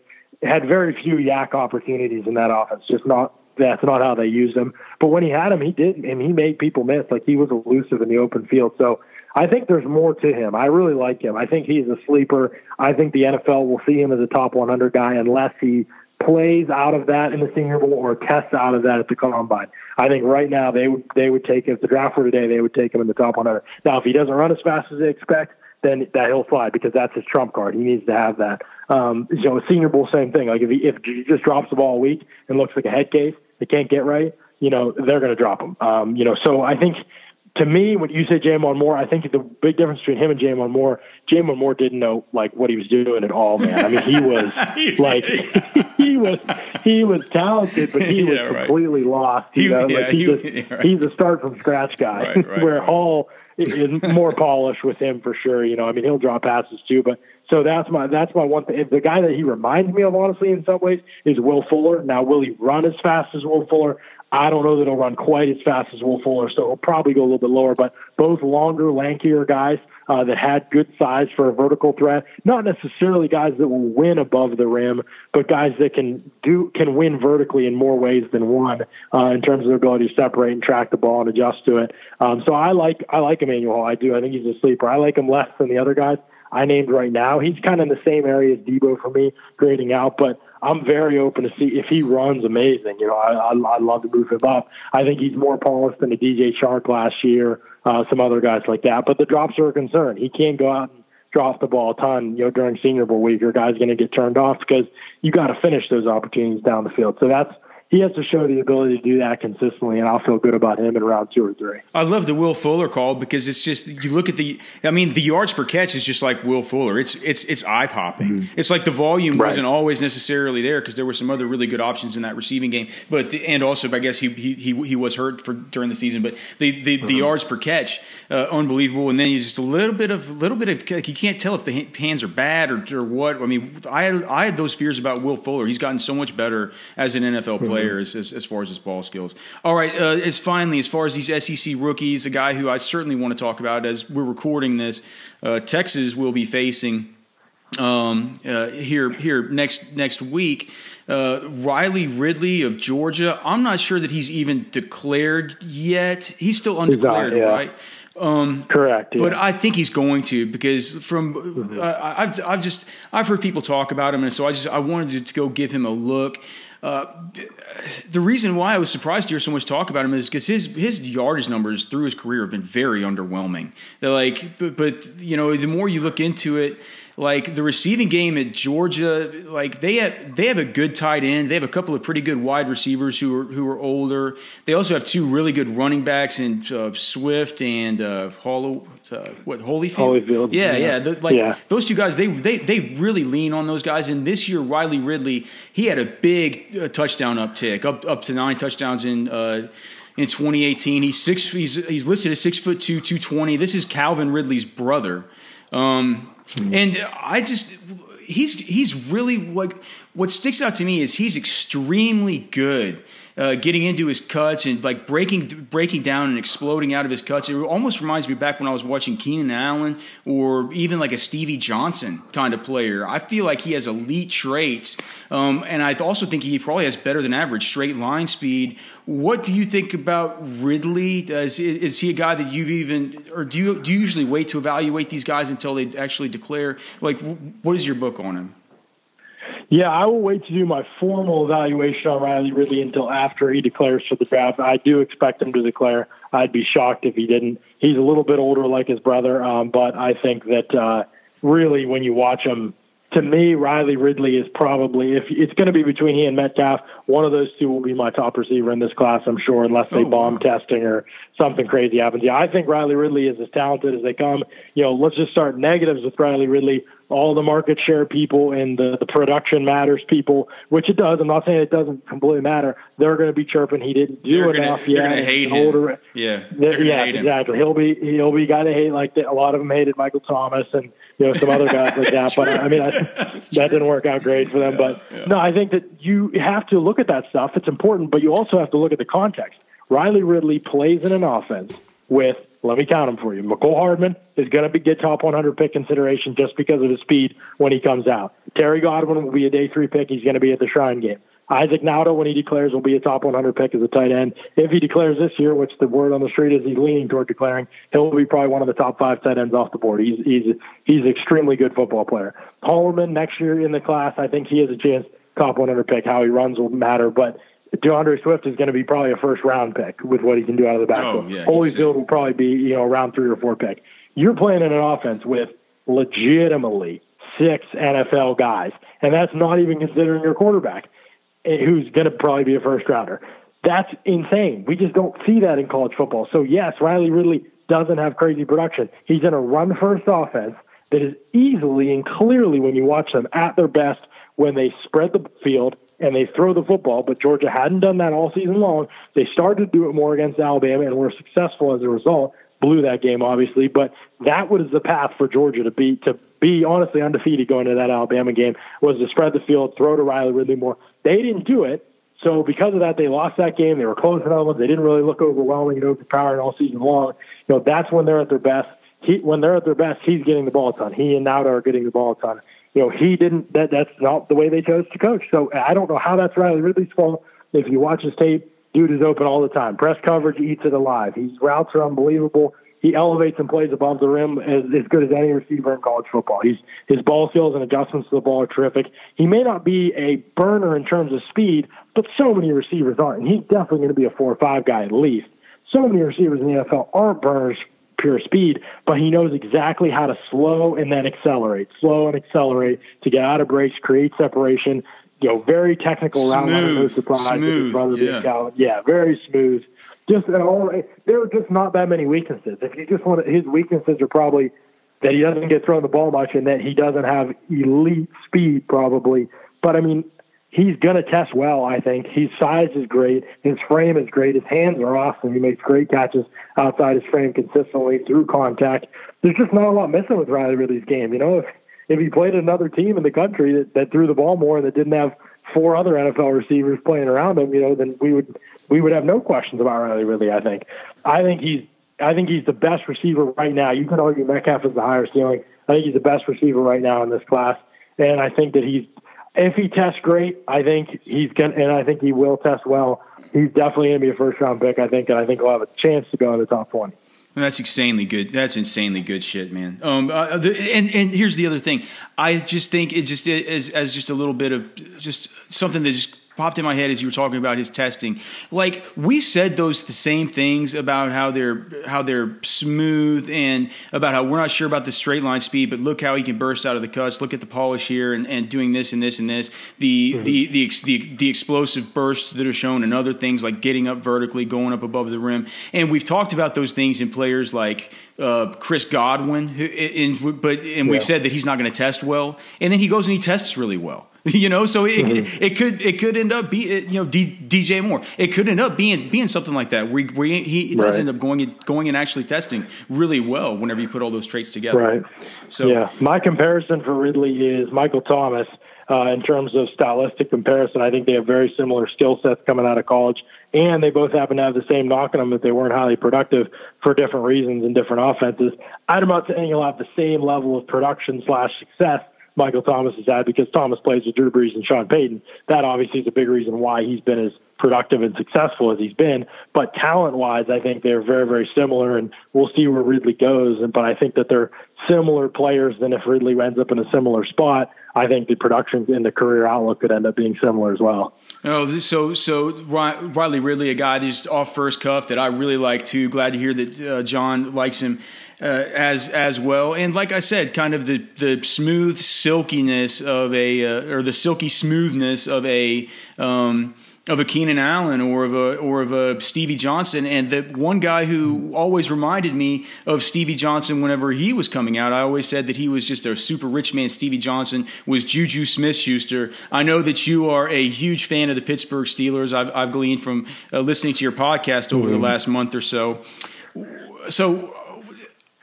Had very few YAC opportunities in that offense. Just not that's not how they used him. But when he had him, he did, and he made people miss. Like he was elusive in the open field. So I think there's more to him. I really like him. I think he's a sleeper. I think the NFL will see him as a top 100 guy unless he plays out of that in the Senior Bowl or tests out of that at the combine. I think right now they would they would take if the draft were today they would take him in the top 100. Now if he doesn't run as fast as they expect, then that he'll fly because that's his trump card. He needs to have that. Um, you know, Senior Bowl same thing. Like if he if he just drops the ball a week and looks like a head case, they can't get right. You know they're going to drop him. Um, you know, so I think to me, when you say J'Mon Moore, I think the big difference between him and J'Mon Moore, J'Mon Moore didn't know like what he was doing at all, man. I mean, he was like he was he was talented, but he was completely right. lost. You he, know, yeah, like he, he just, right. he's a start from scratch guy. Right, where Hall is more polished with him for sure. You know, I mean, he'll draw passes too, but so that's my that's my one thing. The guy that he reminds me of, honestly, in some ways, is Will Fuller. Now, will he run as fast as Will Fuller? I don't know that he'll run quite as fast as Will Fuller, so he'll probably go a little bit lower. But both longer, lankier guys uh, that had good size for a vertical threat. Not necessarily guys that will win above the rim, but guys that can do can win vertically in more ways than one uh, in terms of their ability to separate and track the ball and adjust to it. Um, so I like I like Emmanuel I do. I think he's a sleeper. I like him less than the other guys I named right now. He's kind of in the same area as Deebo for me, grading out, but I'm very open to see if he runs amazing. You know, I, I, I'd love to move him up. I think he's more polished than a DJ Chark last year, uh, some other guys like that. But the drops are a concern. He can't go out and drop the ball a ton, you know, during Senior Bowl week. Your guy's going to get turned off because you got to finish those opportunities down the field. So that's he has to show the ability to do that consistently, and I'll feel good about him in round two or three. I love the Will Fuller call because it's just you look at the. I mean, the yards per catch is just like Will Fuller. It's it's it's eye popping. Mm-hmm. It's like the volume right. wasn't always necessarily there because there were some other really good options in that receiving game. But and also, I guess he he he, he was hurt for during the season. But the the, mm-hmm. the yards per catch, uh, unbelievable. And then you just a little bit of little bit of like you can't tell if the hands are bad or, or what. I mean, I I had those fears about Will Fuller. He's gotten so much better as an NFL mm-hmm. Player as, as, as far far as his ball skills. All right, uh, as finally as far as these SEC rookies, a guy who I certainly want to talk about as we're recording this, uh, Texas will be facing um, uh, here here next next week. Uh, Riley Ridley of Georgia. I'm not sure that he's even declared yet. He's still undeclared, he's not, yeah. right? Um, Correct. Yeah. But I think he's going to because from uh, I've I've just I've heard people talk about him, and so I just I wanted to go give him a look. Uh, the reason why I was surprised to hear so much talk about him is because his his yardage numbers through his career have been very underwhelming. They're like, but, but you know, the more you look into it, like the receiving game at Georgia, like they have they have a good tight end. They have a couple of pretty good wide receivers who are who are older. They also have two really good running backs in uh, Swift and uh, Hollow, uh, what Holyfield. Holyfield. Yeah, yeah. yeah. The, like yeah. those two guys, they they they really lean on those guys. And this year, Riley Ridley, he had a big uh, touchdown uptick, up up to nine touchdowns in uh, in 2018. He's six. He's he's listed as six foot two, 220. This is Calvin Ridley's brother. Um, Mm-hmm. And I just he's he's really like what sticks out to me is he's extremely good uh, getting into his cuts and like breaking breaking down and exploding out of his cuts. It almost reminds me back when I was watching Keenan Allen or even like a Stevie Johnson kind of player. I feel like he has elite traits, um, and I also think he probably has better than average straight line speed. What do you think about Ridley? Is, is he a guy that you've even, or do you do you usually wait to evaluate these guys until they actually declare? Like, what is your book on him? Yeah, I will wait to do my formal evaluation on Riley Ridley until after he declares for the draft. I do expect him to declare. I'd be shocked if he didn't. He's a little bit older, like his brother, um, but I think that uh, really, when you watch him, to me, Riley Ridley is probably if it's going to be between he and Metcalf, one of those two will be my top receiver in this class, I'm sure, unless they oh, bomb wow. testing or something crazy happens. Yeah, I think Riley Ridley is as talented as they come. You know, let's just start negatives with Riley Ridley all the market share people and the, the production matters people, which it does. I'm not saying it doesn't completely matter. They're going to be chirping. He didn't do they're enough gonna, yet. They're going to hate him. Older, yeah, yeah, exactly. Him. He'll be he'll be guy to hate. Like the, a lot of them hated Michael Thomas and you know some other guys like that. But I mean, I, that didn't work out great for them. Yeah, but yeah. no, I think that you have to look at that stuff. It's important, but you also have to look at the context. Riley Ridley plays in an offense with let me count them for you. Mecole Hardman is going to get top 100 pick consideration just because of his speed when he comes out. Terry Godwin will be a day three pick. He's going to be at the Shrine game. Isaac Nauta, when he declares, will be a top 100 pick as a tight end. If he declares this year, which the word on the street is he's leaning toward declaring, he'll be probably one of the top five tight ends off the board. He's he's he's extremely good football player. Holloman next year in the class, I think he has a chance top 100 pick. How he runs will matter, but D'Andre Swift is going to be probably a first round pick with what he can do out of the backfield. Oh, yeah, Holyfield will probably be you know around three or four pick. You're playing in an offense with legitimately six NFL guys, and that's not even considering your quarterback, eh, who's going to probably be a first rounder. That's insane. We just don't see that in college football. So yes, Riley Ridley doesn't have crazy production. He's in a run first offense that is easily and clearly, when you watch them at their best, when they spread the field and they throw the football, but Georgia hadn't done that all season long. They started to do it more against Alabama and were successful as a result. Blew that game, obviously, but that was the path for Georgia to be to be honestly undefeated going to that Alabama game was to spread the field, throw to Riley Ridley more. They didn't do it, so because of that, they lost that game. They were close in elements. They didn't really look overwhelming and overpowering all season long. You know, that's when they're at their best. He, when they're at their best, he's getting the ball a ton. He and Nauta are getting the ball a ton you know, he didn't. That that's not the way they chose to coach. So I don't know how that's Riley Ridley's fault. If you watch his tape, dude is open all the time. Press coverage eats it alive. His routes are unbelievable. He elevates and plays above the rim as, as good as any receiver in college football. He's his ball skills and adjustments to the ball are terrific. He may not be a burner in terms of speed, but so many receivers aren't. And he's definitely going to be a four or five guy at least. So many receivers in the NFL aren't burners pure speed, but he knows exactly how to slow and then accelerate, slow and accelerate to get out of breaks, create separation. You know, very technical route runner, no surprise smooth, brother yeah. Yeah, very smooth. Just uh, all, eh, there are just not that many weaknesses. If you just want to, his weaknesses are probably that he doesn't get thrown the ball much and that he doesn't have elite speed probably. But I mean, he's going to test well, I think. His size is great. His frame is great. His hands are awesome. He makes great catches outside his frame consistently through contact. There's just not a lot missing with Riley Ridley's game. You know, if, if he played another team in the country that, that threw the ball more and that didn't have four other NFL receivers playing around him, you know, then we would we would have no questions about Riley Ridley, I think. I think he's I think he's the best receiver right now. You could argue Metcalf is the higher ceiling. I think he's the best receiver right now in this class. And I think that he's if he tests great, I think he's going to, and I think he will test well. He's definitely going to be a first round pick, I think, and I think he'll have a chance to go in the top 20. That's insanely good. That's insanely good shit, man. Um, uh, the, and and here's the other thing. I just think it just is as just a little bit of just something that just popped in my head as you were talking about his testing. Like we said those the same things about how they're how they're smooth and about how we're not sure about the straight line speed, but look how he can burst out of the cuts. Look at the polish here and, and doing this and this and this. The, mm-hmm. the, the the the explosive bursts that are shown and other things like getting up vertically, going up above the rim. And we've talked about those things in players like uh, Chris Godwin, who, in, but and yeah. we've said that he's not going to test well, and then he goes and he tests really well. you know so it, mm-hmm. it, could it could end up be you know D, DJ Moore it could end up being being something like that where, where he does right. end up going going and actually testing really well whenever you put all those traits together right so yeah my comparison for Ridley is Michael Thomas uh, in terms of stylistic comparison I think they have very similar skill sets coming out of college and they both happen to have the same knock on them that they weren't highly productive for different reasons in different offenses I'm not saying you'll have the same level of production slash success Michael Thomas has had because Thomas plays with Drew Brees and Sean Payton. That obviously is a big reason why he's been as productive and successful as he's been. But talent wise, I think they're very, very similar, and we'll see where Ridley goes. But I think that they're similar players than if Ridley ends up in a similar spot. I think the production and the career outlook could end up being similar as well. Oh, so so Riley Ridley, a guy just off first cuff that I really like too. Glad to hear that uh, Jon likes him uh, as as well. And like I said, kind of the the smooth silkiness of a uh, or the silky smoothness of a. Um, of a Keenan Allen or of a or of a Stevie Johnson, and the one guy who always reminded me of Stevie Johnson whenever he was coming out, I always said that he was just a super rich man. Stevie Johnson was Juju Smith Schuster. I know that you are a huge fan of the Pittsburgh Steelers. I've, I've gleaned from uh, listening to your podcast over mm-hmm. the last month or so. So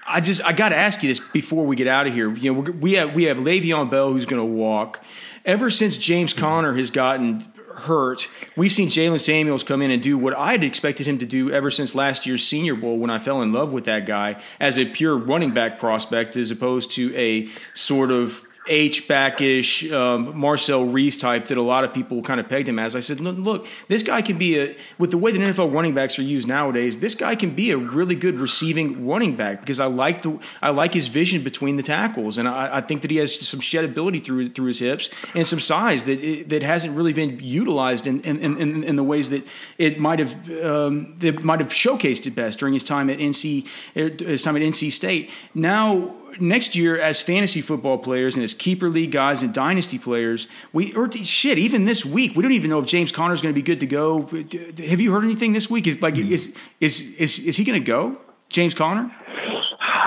I just I got to ask you this before we get out of here. You know, we have we have Le'Veon Bell who's going to walk. Ever since James Conner has gotten hurt, we've seen Jaylen Samuels come in and do what I had expected him to do ever since last year's Senior Bowl when I fell in love with that guy as a pure running back prospect as opposed to a sort of H backish um, Marcel Reece type that a lot of people kind of pegged him as. I said, look, this guy can be a with the way that NFL running backs are used nowadays. This guy can be a really good receiving running back because I like the I like his vision between the tackles, and I, I think that he has some shed ability through through his hips and some size that that hasn't really been utilized in in, in, in the ways that it might have um, that might have showcased it best during his time at NC his time at NC State. Now next year as fantasy football players and as keeper league guys and dynasty players, we or shit even this week we don't even know if James Conner is going to be good to go. Have you heard anything this week? Is like mm. is is is is he going to go, James Conner?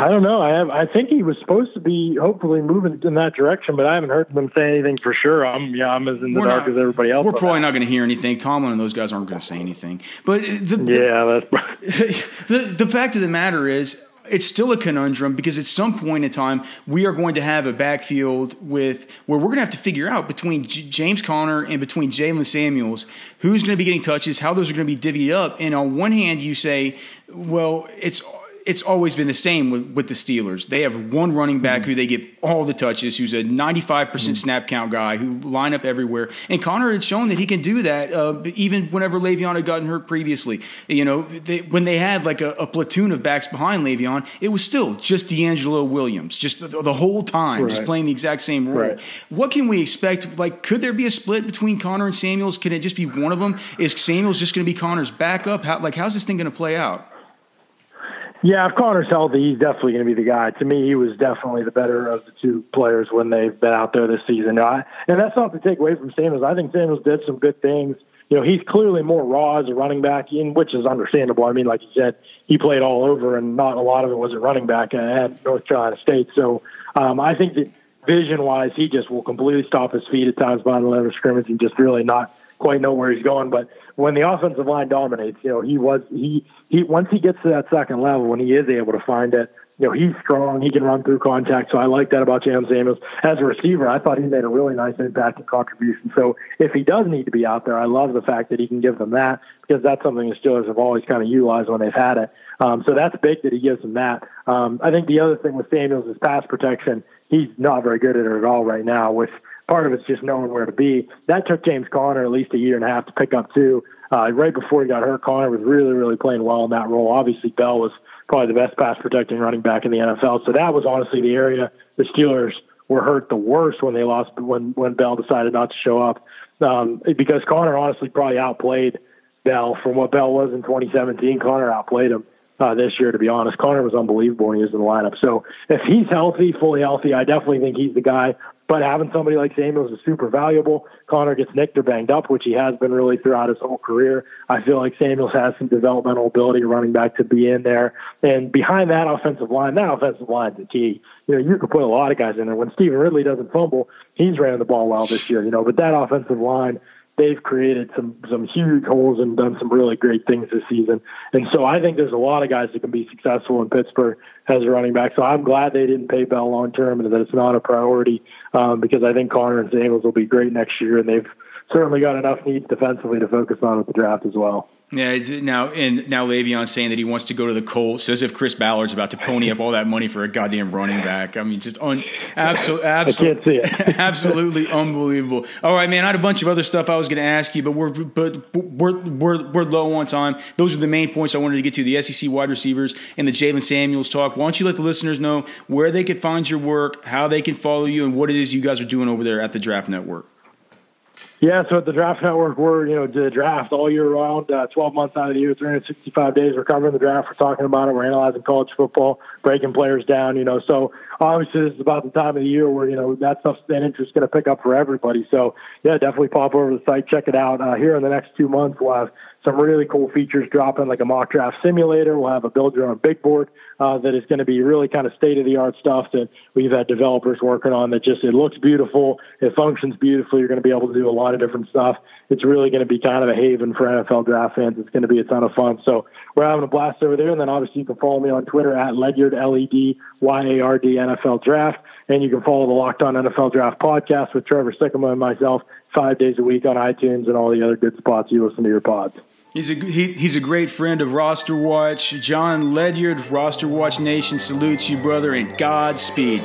I don't know. I have. I think he was supposed to be hopefully moving in that direction, but I haven't heard them say anything for sure. I'm yeah, I'm as in the we're dark not, as everybody else. We're probably that. not going to hear anything. Tomlin and those guys aren't going to say anything. But the, the yeah, that's the the fact of the matter is it's still a conundrum because at some point in time we are going to have a backfield with where we're going to have to figure out between J- James Conner and between Jaylen Samuels who's going to be getting touches, how those are going to be divvied up. And on one hand, you say, well, it's it's always been the same with, with the Steelers. They have one running back mm-hmm. who they give all the touches, who's a 95% mm hmm snap count guy who line up everywhere. And Connor had shown that he can do that uh, even whenever Le'Veon had gotten hurt previously. You know, they, when they had like a, a, platoon of backs behind Le'Veon, it was still just DeAngelo Williams, just the, the whole time, right. just playing the exact same role. Right. What can we expect? Like, could there be a split between Connor and Samuels? Can it just be one of them? Is Samuels just going to be Connor's backup? How, like, how's this thing going to play out? Yeah, if Conner's healthy, he's definitely going to be the guy. To me, he was definitely the better of the two players when they've been out there this season. I, and that's not to take away from Samuels. I think Samuels did some good things. You know, he's clearly more raw as a running back, in which is understandable. I mean, like you said, he played all over, and not a lot of it was a running back at North Carolina State. So um, I think that vision-wise, he just will completely stop his feet at times behind the line of scrimmage and just really not quite know where he's going. But when the offensive line dominates, you know, he was he he once he gets to that second level, when he is able to find it, you know, he's strong. He can run through contact. So I like that about Jam Samuels. As a receiver, I thought he made a really nice impact and contribution. So if he does need to be out there, I love the fact that he can give them that because that's something the Steelers have always kind of utilized when they've had it. Um, so that's big that he gives him that. Um, I think the other thing with Samuels is pass protection. He's not very good at it at all right now, which part of it's just knowing where to be. That took James Conner at least a year and a half to pick up too. Uh, right before he got hurt, Conner was really, really playing well in that role. Obviously, Bell was probably the best pass protecting running back in the NFL. So that was honestly the area the Steelers were hurt the worst when they lost when when Bell decided not to show up um, because Conner honestly probably outplayed Bell from what Bell was in 2017. Conner outplayed him uh, this year, to be honest. Conner was unbelievable when he was in the lineup. So if he's healthy, fully healthy, I definitely think he's the guy. But having somebody like Samuels is super valuable. Conner gets nicked or banged up, which he has been really throughout his whole career. I feel like Samuels has some developmental ability running back to be in there. And behind that offensive line, that offensive line is key. You know, you could put a lot of guys in there. When Stevan Ridley doesn't fumble, he's ran the ball well this year, you know, but that offensive line they've created some some huge holes and done some really great things this season. And so I think there's a lot of guys that can be successful in Pittsburgh as a running back. So I'm glad they didn't pay Bell long term and that it's not a priority um, because I think Conner and Samuels will be great next year, and they've certainly got enough needs defensively to focus on with the draft as well. Yeah, now and now Le'Veon's saying that he wants to go to the Colts, as if Chris Ballard's about to pony up all that money for a goddamn running back. I mean, just un, absolutely, absolutely, absolutely unbelievable. All right, man. I had a bunch of other stuff I was going to ask you, but we're but we're we're we're low on time. Those are the main points I wanted to get to: the SEC wide receivers and the Jaylen Samuels talk. Why don't you let the listeners know where they can find your work, how they can follow you, and what it is you guys are doing over there at the Draft Network? Yeah, so at the Draft Network, we're you know the draft all year round, uh, 12 months out of the year, 365 days. We're covering the draft. We're talking about it. We're analyzing college football, breaking players down. You know, so obviously this is about the time of the year where you know that stuff that interest is going to pick up for everybody. So yeah, definitely pop over to the site, check it out. Uh, here in the next two months, we'll have some really cool features dropping, like a mock draft simulator. We'll have a build your own big board uh, that is going to be really kind of state of the art stuff that we've had developers working on. That just it looks beautiful, it functions beautifully. You're going to be able to do a lot of different stuff. It's really going to be kind of a haven for NFL draft fans. It's going to be a ton of fun. So we're having a blast over there. And then obviously you can follow me on Twitter at Ledyard L E D Y A R D NFL Draft, and you can follow the Locked On NFL Draft podcast with Trevor Sikkema and myself five days a week on iTunes and all the other good spots you listen to your pods. He's a he, he's a great friend of Roster Watch. Jon Ledyard, Roster Watch Nation salutes you, brother, and Godspeed.